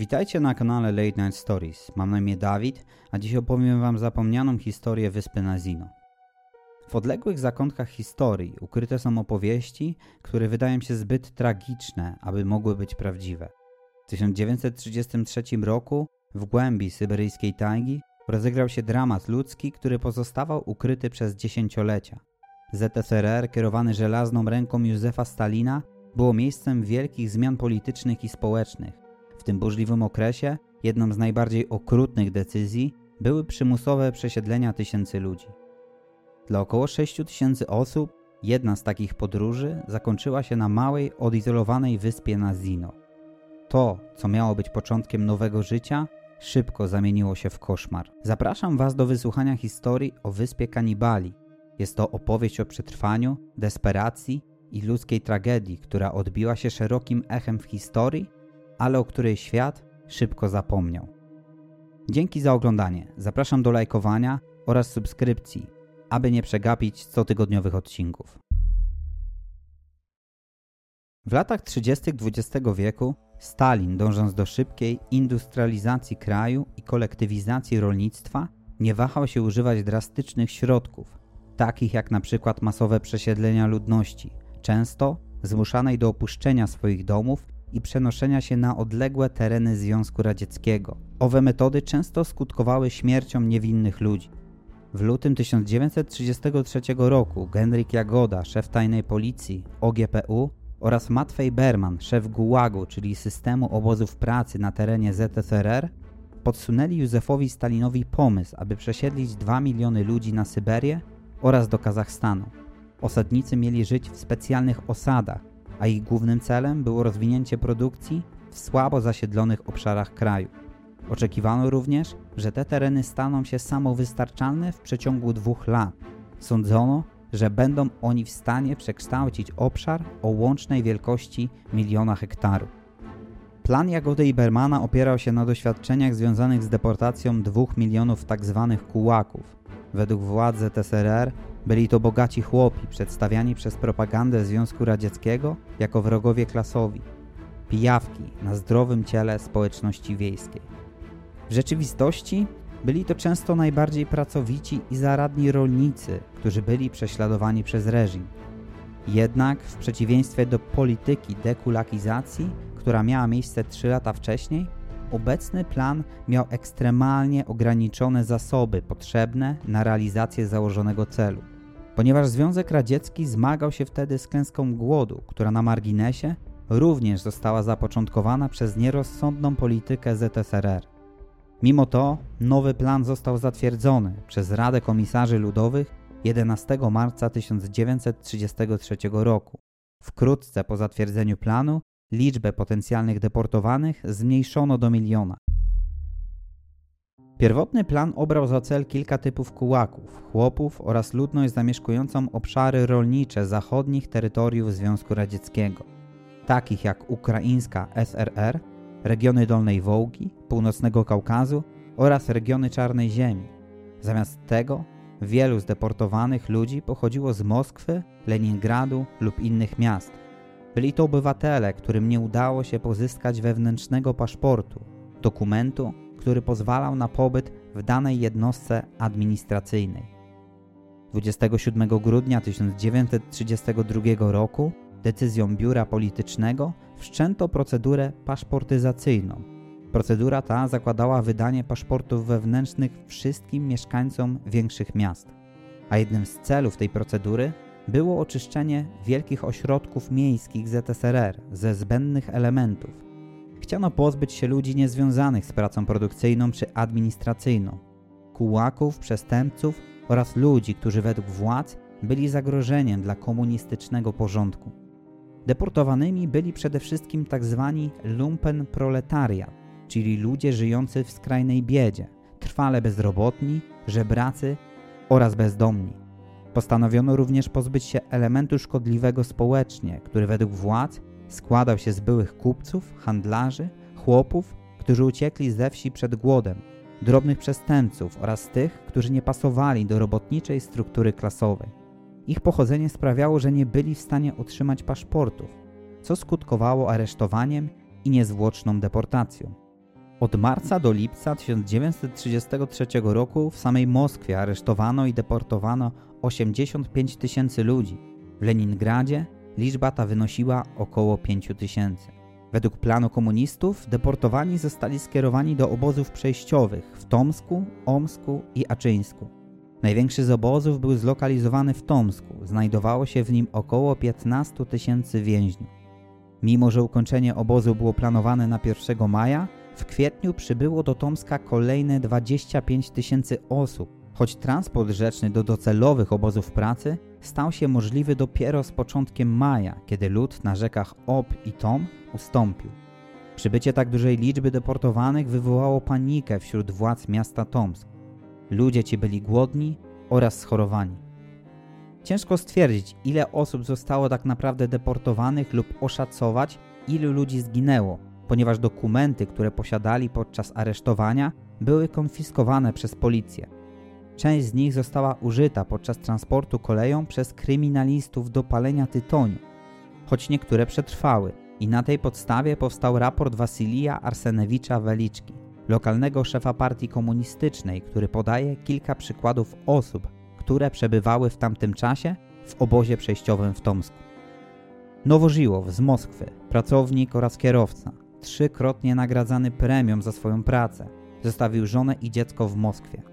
Witajcie na kanale Late Night Stories. Mam na imię Dawid, a dziś opowiem Wam zapomnianą historię wyspy Nazino. W odległych zakątkach historii ukryte są opowieści, które wydają się zbyt tragiczne, aby mogły być prawdziwe. W 1933 roku w głębi syberyjskiej tajgi rozegrał się dramat ludzki, który pozostawał ukryty przez dziesięciolecia. ZSRR, kierowany żelazną ręką Józefa Stalina, było miejscem wielkich zmian politycznych i społecznych. W tym burzliwym okresie jedną z najbardziej okrutnych decyzji były przymusowe przesiedlenia tysięcy ludzi. Dla około 6 tysięcy osób jedna z takich podróży zakończyła się na małej, odizolowanej wyspie Nazino. To, co miało być początkiem nowego życia, szybko zamieniło się w koszmar. Zapraszam Was do wysłuchania historii o wyspie kanibali. Jest to opowieść o przetrwaniu, desperacji i ludzkiej tragedii, która odbiła się szerokim echem w historii, ale o której świat szybko zapomniał. Dzięki za oglądanie. Zapraszam do lajkowania oraz subskrypcji, aby nie przegapić cotygodniowych odcinków. W latach 30. XX wieku Stalin, dążąc do szybkiej industrializacji kraju i kolektywizacji rolnictwa, nie wahał się używać drastycznych środków, takich jak na przykład masowe przesiedlenia ludności, często zmuszanej do opuszczenia swoich domów i przenoszenia się na odległe tereny Związku Radzieckiego. Owe metody często skutkowały śmiercią niewinnych ludzi. W lutym 1933 roku Genryk Jagoda, szef tajnej policji OGPU oraz Matwej Berman, szef Gułagu, czyli systemu obozów pracy na terenie ZSRR, podsunęli Józefowi Stalinowi pomysł, aby przesiedlić 2 miliony ludzi na Syberię oraz do Kazachstanu. Osadnicy mieli żyć w specjalnych osadach, a ich głównym celem było rozwinięcie produkcji w słabo zasiedlonych obszarach kraju. Oczekiwano również, że te tereny staną się samowystarczalne w przeciągu dwóch lat. Sądzono, że będą oni w stanie przekształcić obszar o łącznej wielkości miliona hektarów. Plan Jagody i Bermana opierał się na doświadczeniach związanych z deportacją dwóch milionów tzw. Tak kułaków. Według władz ZSRR byli to bogaci chłopi przedstawiani przez propagandę Związku Radzieckiego jako wrogowie klasowi, pijawki na zdrowym ciele społeczności wiejskiej. W rzeczywistości byli to często najbardziej pracowici i zaradni rolnicy, którzy byli prześladowani przez reżim. Jednak w przeciwieństwie do polityki dekulakizacji, która miała miejsce trzy lata wcześniej, obecny plan miał ekstremalnie ograniczone zasoby potrzebne na realizację założonego celu. Ponieważ Związek Radziecki zmagał się wtedy z klęską głodu, która na marginesie również została zapoczątkowana przez nierozsądną politykę ZSRR. Mimo to nowy plan został zatwierdzony przez Radę Komisarzy Ludowych 11 marca 1933 roku. Wkrótce po zatwierdzeniu planu liczbę potencjalnych deportowanych zmniejszono do miliona. Pierwotny plan obrał za cel kilka typów kułaków, chłopów oraz ludność zamieszkującą obszary rolnicze zachodnich terytoriów Związku Radzieckiego, takich jak ukraińska SRR, regiony Dolnej Wołgi, północnego Kaukazu oraz regiony Czarnej Ziemi. Zamiast tego wielu zdeportowanych ludzi pochodziło z Moskwy, Leningradu lub innych miast. Byli to obywatele, którym nie udało się pozyskać wewnętrznego paszportu, dokumentu, który pozwalał na pobyt w danej jednostce administracyjnej. 27 grudnia 1932 roku decyzją biura politycznego wszczęto procedurę paszportyzacyjną. Procedura ta zakładała wydanie paszportów wewnętrznych wszystkim mieszkańcom większych miast, a jednym z celów tej procedury było oczyszczenie wielkich ośrodków miejskich ZSRR ze zbędnych elementów. Chciano pozbyć się ludzi niezwiązanych z pracą produkcyjną czy administracyjną, kułaków, przestępców oraz ludzi, którzy według władz byli zagrożeniem dla komunistycznego porządku. Deportowanymi byli przede wszystkim tzw. Tak lumpen proletariat, czyli ludzie żyjący w skrajnej biedzie, trwale bezrobotni, żebracy oraz bezdomni. Postanowiono również pozbyć się elementu szkodliwego społecznie, który według władz składał się z byłych kupców, handlarzy, chłopów, którzy uciekli ze wsi przed głodem, drobnych przestępców oraz tych, którzy nie pasowali do robotniczej struktury klasowej. Ich pochodzenie sprawiało, że nie byli w stanie otrzymać paszportów, co skutkowało aresztowaniem i niezwłoczną deportacją. Od marca do lipca 1933 roku w samej Moskwie aresztowano i deportowano 85 tysięcy ludzi. W Leningradzie liczba ta wynosiła około 5 tysięcy. Według planu komunistów deportowani zostali skierowani do obozów przejściowych w Tomsku, Omsku i Aczyńsku. Największy z obozów był zlokalizowany w Tomsku. Znajdowało się w nim około 15 tysięcy więźniów. Mimo, że ukończenie obozu było planowane na 1 maja, w kwietniu przybyło do Tomska kolejne 25 tysięcy osób, choć transport rzeczny do docelowych obozów pracy stał się możliwy dopiero z początkiem maja, kiedy lód na rzekach Ob i Tom ustąpił. Przybycie tak dużej liczby deportowanych wywołało panikę wśród władz miasta Tomsk. Ludzie ci byli głodni oraz schorowani. Ciężko stwierdzić, ile osób zostało tak naprawdę deportowanych lub oszacować, ilu ludzi zginęło, ponieważ dokumenty, które posiadali podczas aresztowania, były konfiskowane przez policję. Część z nich została użyta podczas transportu koleją przez kryminalistów do palenia tytoniu, choć niektóre przetrwały i na tej podstawie powstał raport Wasylija Arsenewicza Weliczki, lokalnego szefa partii komunistycznej, który podaje kilka przykładów osób, które przebywały w tamtym czasie w obozie przejściowym w Tomsku. Nowożyłow z Moskwy, pracownik oraz kierowca, trzykrotnie nagradzany premią za swoją pracę, zostawił żonę i dziecko w Moskwie.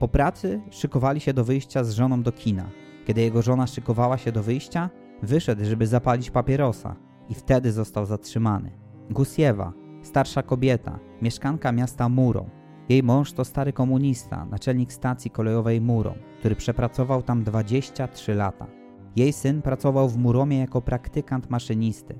Po pracy szykowali się do wyjścia z żoną do kina. Kiedy jego żona szykowała się do wyjścia, wyszedł, żeby zapalić papierosa i wtedy został zatrzymany. Gusiewa, starsza kobieta, mieszkanka miasta Murą. Jej mąż to stary komunista, naczelnik stacji kolejowej Murą, który przepracował tam 23 lata. Jej syn pracował w Muromie jako praktykant maszynisty.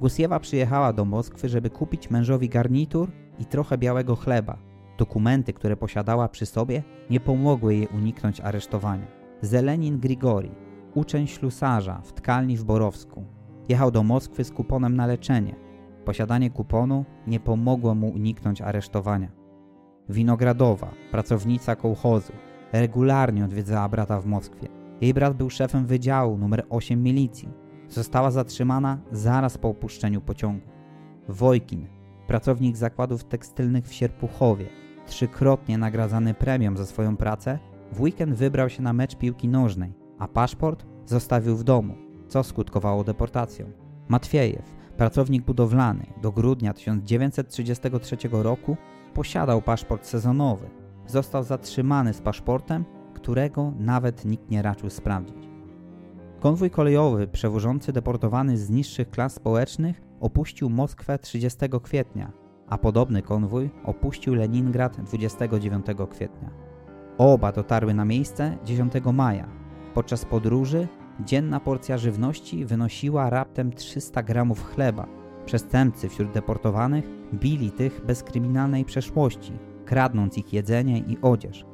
Gusiewa przyjechała do Moskwy, żeby kupić mężowi garnitur i trochę białego chleba. Dokumenty, które posiadała przy sobie, nie pomogły jej uniknąć aresztowania. Zelenin Grigori, uczeń ślusarza w tkalni w Borowsku, jechał do Moskwy z kuponem na leczenie. Posiadanie kuponu nie pomogło mu uniknąć aresztowania. Winogradowa, pracownica kołchozu, regularnie odwiedzała brata w Moskwie. Jej brat był szefem wydziału numer 8 milicji. Została zatrzymana zaraz po opuszczeniu pociągu. Wojkin, pracownik zakładów tekstylnych w Sierpuchowie, trzykrotnie nagradzany premią za swoją pracę, w weekend wybrał się na mecz piłki nożnej, a paszport zostawił w domu, co skutkowało deportacją. Matwiejew, pracownik budowlany, do grudnia 1933 roku posiadał paszport sezonowy. Został zatrzymany z paszportem, którego nawet nikt nie raczył sprawdzić. Konwój kolejowy przewożący deportowany z niższych klas społecznych opuścił Moskwę 30 kwietnia, a podobny konwój opuścił Leningrad 29 kwietnia. Oba dotarły na miejsce 10 maja. Podczas podróży dzienna porcja żywności wynosiła raptem 300 gramów chleba. Przestępcy wśród deportowanych bili tych bez kryminalnej przeszłości, kradnąc ich jedzenie i odzież.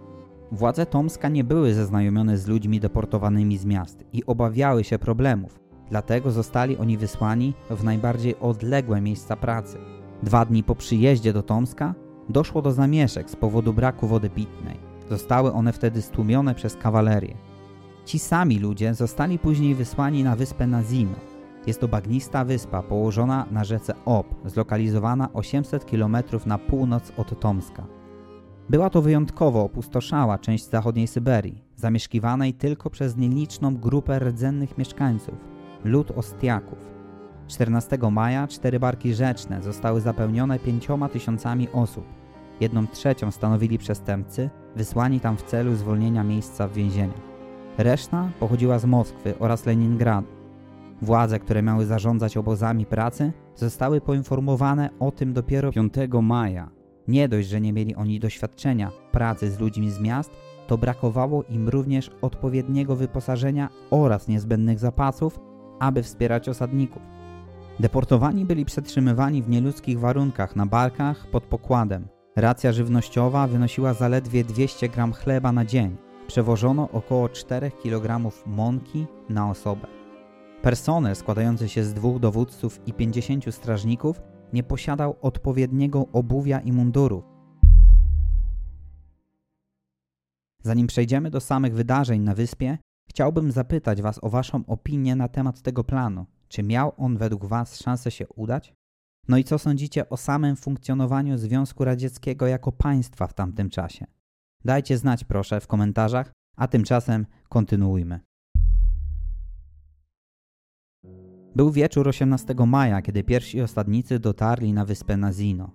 Władze Tomska nie były zaznajomione z ludźmi deportowanymi z miast i obawiały się problemów, dlatego zostali oni wysłani w najbardziej odległe miejsca pracy. Dwa dni po przyjeździe do Tomska doszło do zamieszek z powodu braku wody pitnej. Zostały one wtedy stłumione przez kawalerię. Ci sami ludzie zostali później wysłani na wyspę Nazino. Jest to bagnista wyspa położona na rzece Ob, zlokalizowana 800 km na północ od Tomska. Była to wyjątkowo opustoszała część zachodniej Syberii, zamieszkiwanej tylko przez nieliczną grupę rdzennych mieszkańców, lud Ostiaków. 14 maja cztery barki rzeczne zostały zapełnione pięcioma tysiącami osób. Jedną trzecią stanowili przestępcy, wysłani tam w celu zwolnienia miejsca w więzieniach. Reszta pochodziła z Moskwy oraz Leningradu. Władze, które miały zarządzać obozami pracy, zostały poinformowane o tym dopiero 5 maja. Nie dość, że nie mieli oni doświadczenia pracy z ludźmi z miast, to brakowało im również odpowiedniego wyposażenia oraz niezbędnych zapasów, aby wspierać osadników. Deportowani byli przetrzymywani w nieludzkich warunkach na barkach pod pokładem. Racja żywnościowa wynosiła zaledwie 200 gram chleba na dzień. Przewożono około 4 kg mąki na osobę. Personel składający się z dwóch dowódców i 50 strażników nie posiadał odpowiedniego obuwia i mundurów. Zanim przejdziemy do samych wydarzeń na wyspie, chciałbym zapytać Was o Waszą opinię na temat tego planu. Czy miał on według Was szansę się udać? No i co sądzicie o samym funkcjonowaniu Związku Radzieckiego jako państwa w tamtym czasie? Dajcie znać proszę w komentarzach, a tymczasem kontynuujmy. Był wieczór 18 maja, kiedy pierwsi osadnicy dotarli na wyspę Nazino.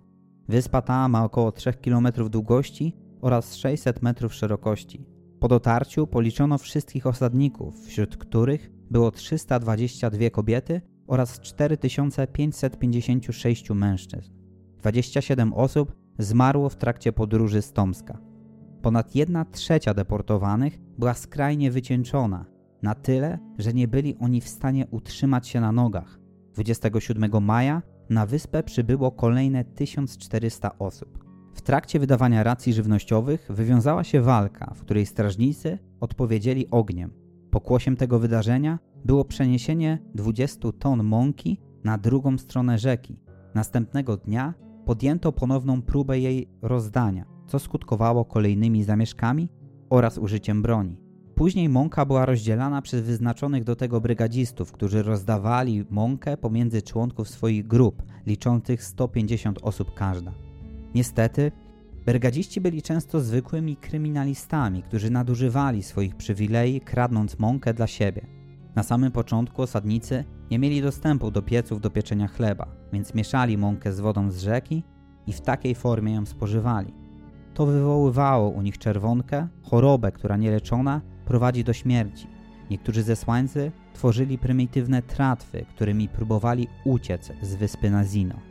Wyspa ta ma około 3 km długości oraz 600 metrów szerokości. Po dotarciu policzono wszystkich osadników, wśród których było 322 kobiety oraz 4556 mężczyzn. 27 osób zmarło w trakcie podróży z Tomska. Ponad 1 trzecia deportowanych była skrajnie wycieńczona, na tyle, że nie byli oni w stanie utrzymać się na nogach. 27 maja na wyspę przybyło kolejne 1400 osób. W trakcie wydawania racji żywnościowych wywiązała się walka, w której strażnicy odpowiedzieli ogniem. Pokłosiem tego wydarzenia było przeniesienie 20 ton mąki na drugą stronę rzeki. Następnego dnia podjęto ponowną próbę jej rozdania, co skutkowało kolejnymi zamieszkami oraz użyciem broni. Później mąka była rozdzielana przez wyznaczonych do tego brygadzistów, którzy rozdawali mąkę pomiędzy członków swoich grup, liczących 150 osób każda. Niestety, Bergadziści byli często zwykłymi kryminalistami, którzy nadużywali swoich przywilei, kradnąc mąkę dla siebie. Na samym początku osadnicy nie mieli dostępu do pieców do pieczenia chleba, więc mieszali mąkę z wodą z rzeki i w takiej formie ją spożywali. To wywoływało u nich czerwonkę, chorobę, która nieleczona prowadzi do śmierci. Niektórzy zesłańcy tworzyli prymitywne tratwy, którymi próbowali uciec z wyspy Nazino.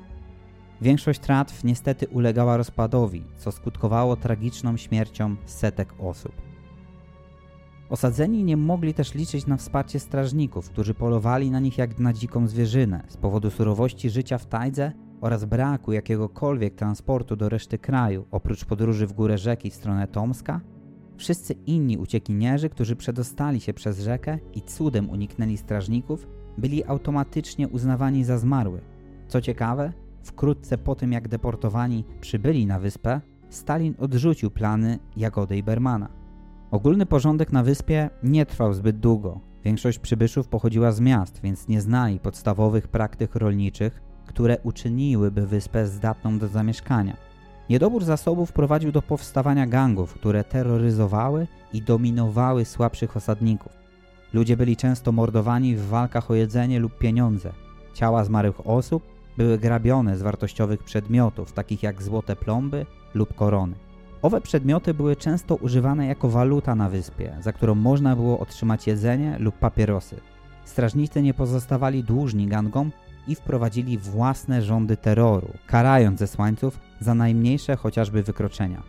Większość tratw niestety ulegała rozpadowi, co skutkowało tragiczną śmiercią setek osób. Osadzeni nie mogli też liczyć na wsparcie strażników, którzy polowali na nich jak na dziką zwierzynę z powodu surowości życia w tajdze oraz braku jakiegokolwiek transportu do reszty kraju, oprócz podróży w górę rzeki w stronę Tomska. Wszyscy inni uciekinierzy, którzy przedostali się przez rzekę i cudem uniknęli strażników, byli automatycznie uznawani za zmarłych. Co ciekawe, Wkrótce po tym, jak deportowani przybyli na wyspę, Stalin odrzucił plany Jagody i Bermana. Ogólny porządek na wyspie nie trwał zbyt długo. Większość przybyszów pochodziła z miast, więc nie znali podstawowych praktyk rolniczych, które uczyniłyby wyspę zdatną do zamieszkania. Niedobór zasobów prowadził do powstawania gangów, które terroryzowały i dominowały słabszych osadników. Ludzie byli często mordowani w walkach o jedzenie lub pieniądze. Ciała zmarłych osób były grabione z wartościowych przedmiotów, takich jak złote plomby lub korony. Owe przedmioty były często używane jako waluta na wyspie, za którą można było otrzymać jedzenie lub papierosy. Strażnicy nie pozostawali dłużni gangom i wprowadzili własne rządy terroru, karając zesłańców za najmniejsze chociażby wykroczenia.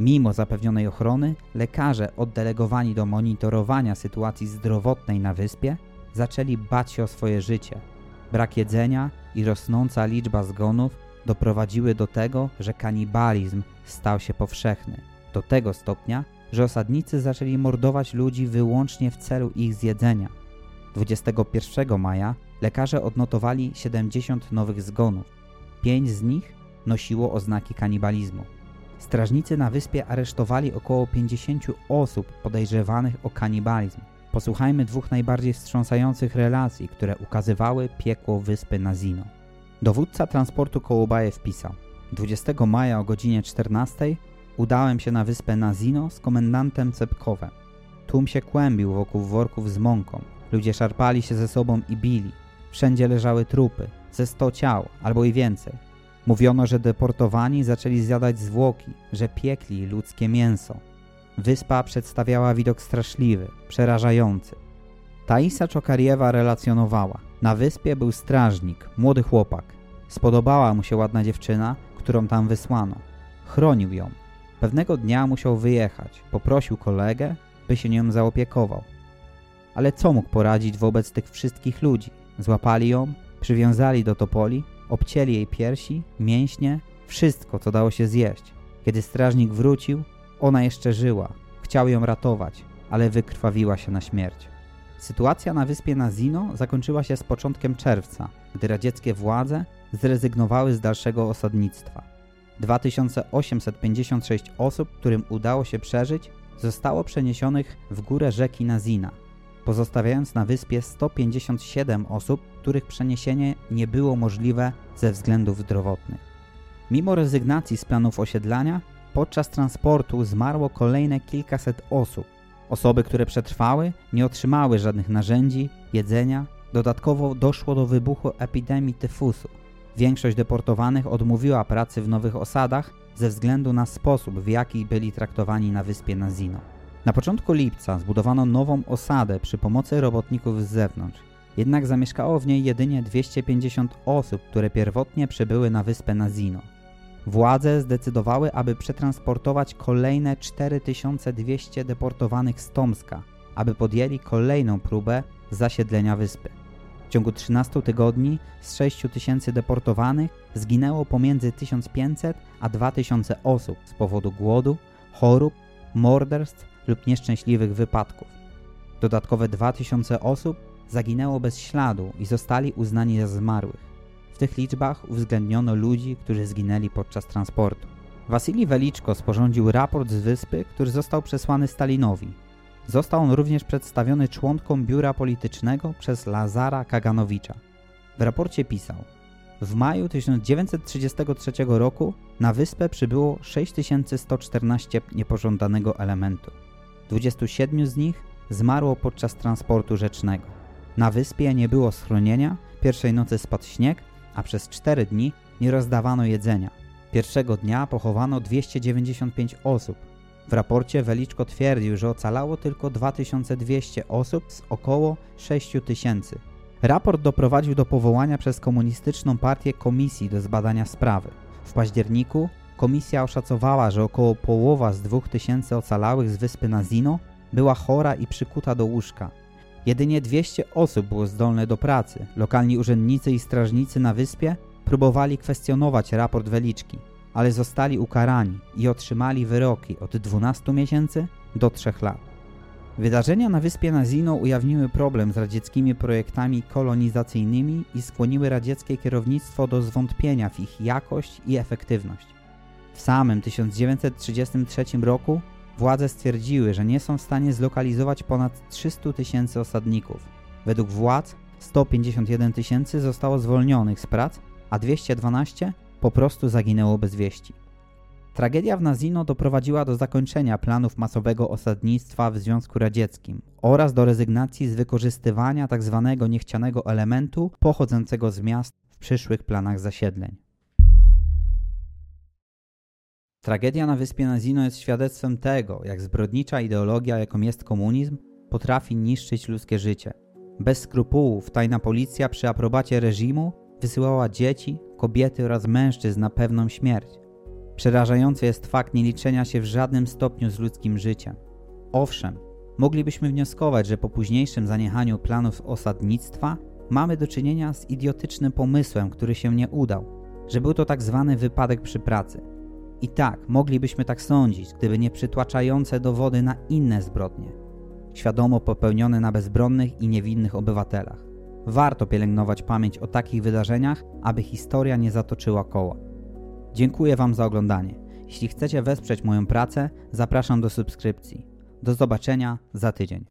Mimo zapewnionej ochrony, lekarze oddelegowani do monitorowania sytuacji zdrowotnej na wyspie zaczęli bać się o swoje życie. Brak jedzenia i rosnąca liczba zgonów doprowadziły do tego, że kanibalizm stał się powszechny. Do tego stopnia, że osadnicy zaczęli mordować ludzi wyłącznie w celu ich zjedzenia. 21 maja lekarze odnotowali 70 nowych zgonów. Pięć z nich nosiło oznaki kanibalizmu. Strażnicy na wyspie aresztowali około 50 osób podejrzewanych o kanibalizm. Posłuchajmy dwóch najbardziej wstrząsających relacji, które ukazywały piekło wyspy Nazino. Dowódca transportu Kołubajew pisał 20 maja o godzinie 14 udałem się na wyspę Nazino z komendantem Cepkowem. Tłum się kłębił wokół worków z mąką. Ludzie szarpali się ze sobą i bili. Wszędzie leżały trupy, ze sto ciał albo i więcej. Mówiono, że deportowani zaczęli zjadać zwłoki, że piekli ludzkie mięso. Wyspa przedstawiała widok straszliwy, przerażający. Taisa Czokariewa relacjonowała. Na wyspie był strażnik, młody chłopak. Spodobała mu się ładna dziewczyna, którą tam wysłano. Chronił ją. Pewnego dnia musiał wyjechać. Poprosił kolegę, by się nią zaopiekował. Ale co mógł poradzić wobec tych wszystkich ludzi? Złapali ją, przywiązali do topoli, obcięli jej piersi, mięśnie, wszystko, co dało się zjeść. Kiedy strażnik wrócił, ona jeszcze żyła. Chciał ją ratować, ale wykrwawiła się na śmierć. Sytuacja na wyspie Nazino zakończyła się z początkiem czerwca, gdy radzieckie władze zrezygnowały z dalszego osadnictwa. 2856 osób, którym udało się przeżyć, zostało przeniesionych w górę rzeki Nazina. pozostawiając na wyspie 157 osób, których przeniesienie nie było możliwe ze względów zdrowotnych. Mimo rezygnacji z planów osiedlania, podczas transportu zmarło kolejne kilkaset osób. Osoby, które przetrwały, nie otrzymały żadnych narzędzi, jedzenia. Dodatkowo doszło do wybuchu epidemii tyfusu. Większość deportowanych odmówiła pracy w nowych osadach ze względu na sposób, w jaki byli traktowani na wyspie Nazino. Na początku lipca zbudowano nową osadę przy pomocy robotników z zewnątrz. Jednak zamieszkało w niej jedynie 250 osób, które pierwotnie przybyły na wyspę Nazino. Władze zdecydowały, aby przetransportować kolejne 4200 deportowanych z Tomska, aby podjęli kolejną próbę zasiedlenia wyspy. W ciągu 13 tygodni z 6000 deportowanych zginęło pomiędzy 1500 a 2000 osób z powodu głodu, chorób, morderstw lub nieszczęśliwych wypadków. Dodatkowe 2000 osób zaginęło bez śladu i zostali uznani za zmarłych. Tych liczbach uwzględniono ludzi, którzy zginęli podczas transportu. Wasilij Weliczko sporządził raport z wyspy, który został przesłany Stalinowi. Został on również przedstawiony członkom biura politycznego przez Lazara Kaganowicza. W raporcie pisał W maju 1933 roku na wyspę przybyło 6114 niepożądanego elementu. 27 z nich zmarło podczas transportu rzecznego. Na wyspie nie było schronienia, pierwszej nocy spadł śnieg, a przez 4 dni nie rozdawano jedzenia. Pierwszego dnia pochowano 295 osób. W raporcie Weliczko twierdził, że ocalało tylko 2200 osób z około 6000. Raport doprowadził do powołania przez komunistyczną partię komisji do zbadania sprawy. W październiku komisja oszacowała, że około połowa z 2000 ocalałych z wyspy Nazino była chora i przykuta do łóżka. Jedynie 200 osób było zdolne do pracy. Lokalni urzędnicy i strażnicy na wyspie próbowali kwestionować raport Weliczki, ale zostali ukarani i otrzymali wyroki od 12 miesięcy do 3 lat. Wydarzenia na wyspie Nazino ujawniły problem z radzieckimi projektami kolonizacyjnymi i skłoniły radzieckie kierownictwo do zwątpienia w ich jakość i efektywność. W samym 1933 roku Władze stwierdziły, że nie są w stanie zlokalizować ponad 300 tysięcy osadników. Według władz 151 tysięcy zostało zwolnionych z prac, a 212 po prostu zaginęło bez wieści. Tragedia w Nazino doprowadziła do zakończenia planów masowego osadnictwa w Związku Radzieckim oraz do rezygnacji z wykorzystywania tzw. Tak niechcianego elementu pochodzącego z miast w przyszłych planach zasiedleń. Tragedia na wyspie Nazino jest świadectwem tego, jak zbrodnicza ideologia, jaką jest komunizm, potrafi niszczyć ludzkie życie. Bez skrupułów tajna policja przy aprobacie reżimu wysyłała dzieci, kobiety oraz mężczyzn na pewną śmierć. Przerażający jest fakt nieliczenia się w żadnym stopniu z ludzkim życiem. Owszem, moglibyśmy wnioskować, że po późniejszym zaniechaniu planów osadnictwa mamy do czynienia z idiotycznym pomysłem, który się nie udał, że był to tak zwany wypadek przy pracy – i tak, moglibyśmy tak sądzić, gdyby nie przytłaczające dowody na inne zbrodnie, świadomo popełnione na bezbronnych i niewinnych obywatelach. Warto pielęgnować pamięć o takich wydarzeniach, aby historia nie zatoczyła koła. Dziękuję Wam za oglądanie. Jeśli chcecie wesprzeć moją pracę, zapraszam do subskrypcji. Do zobaczenia za tydzień.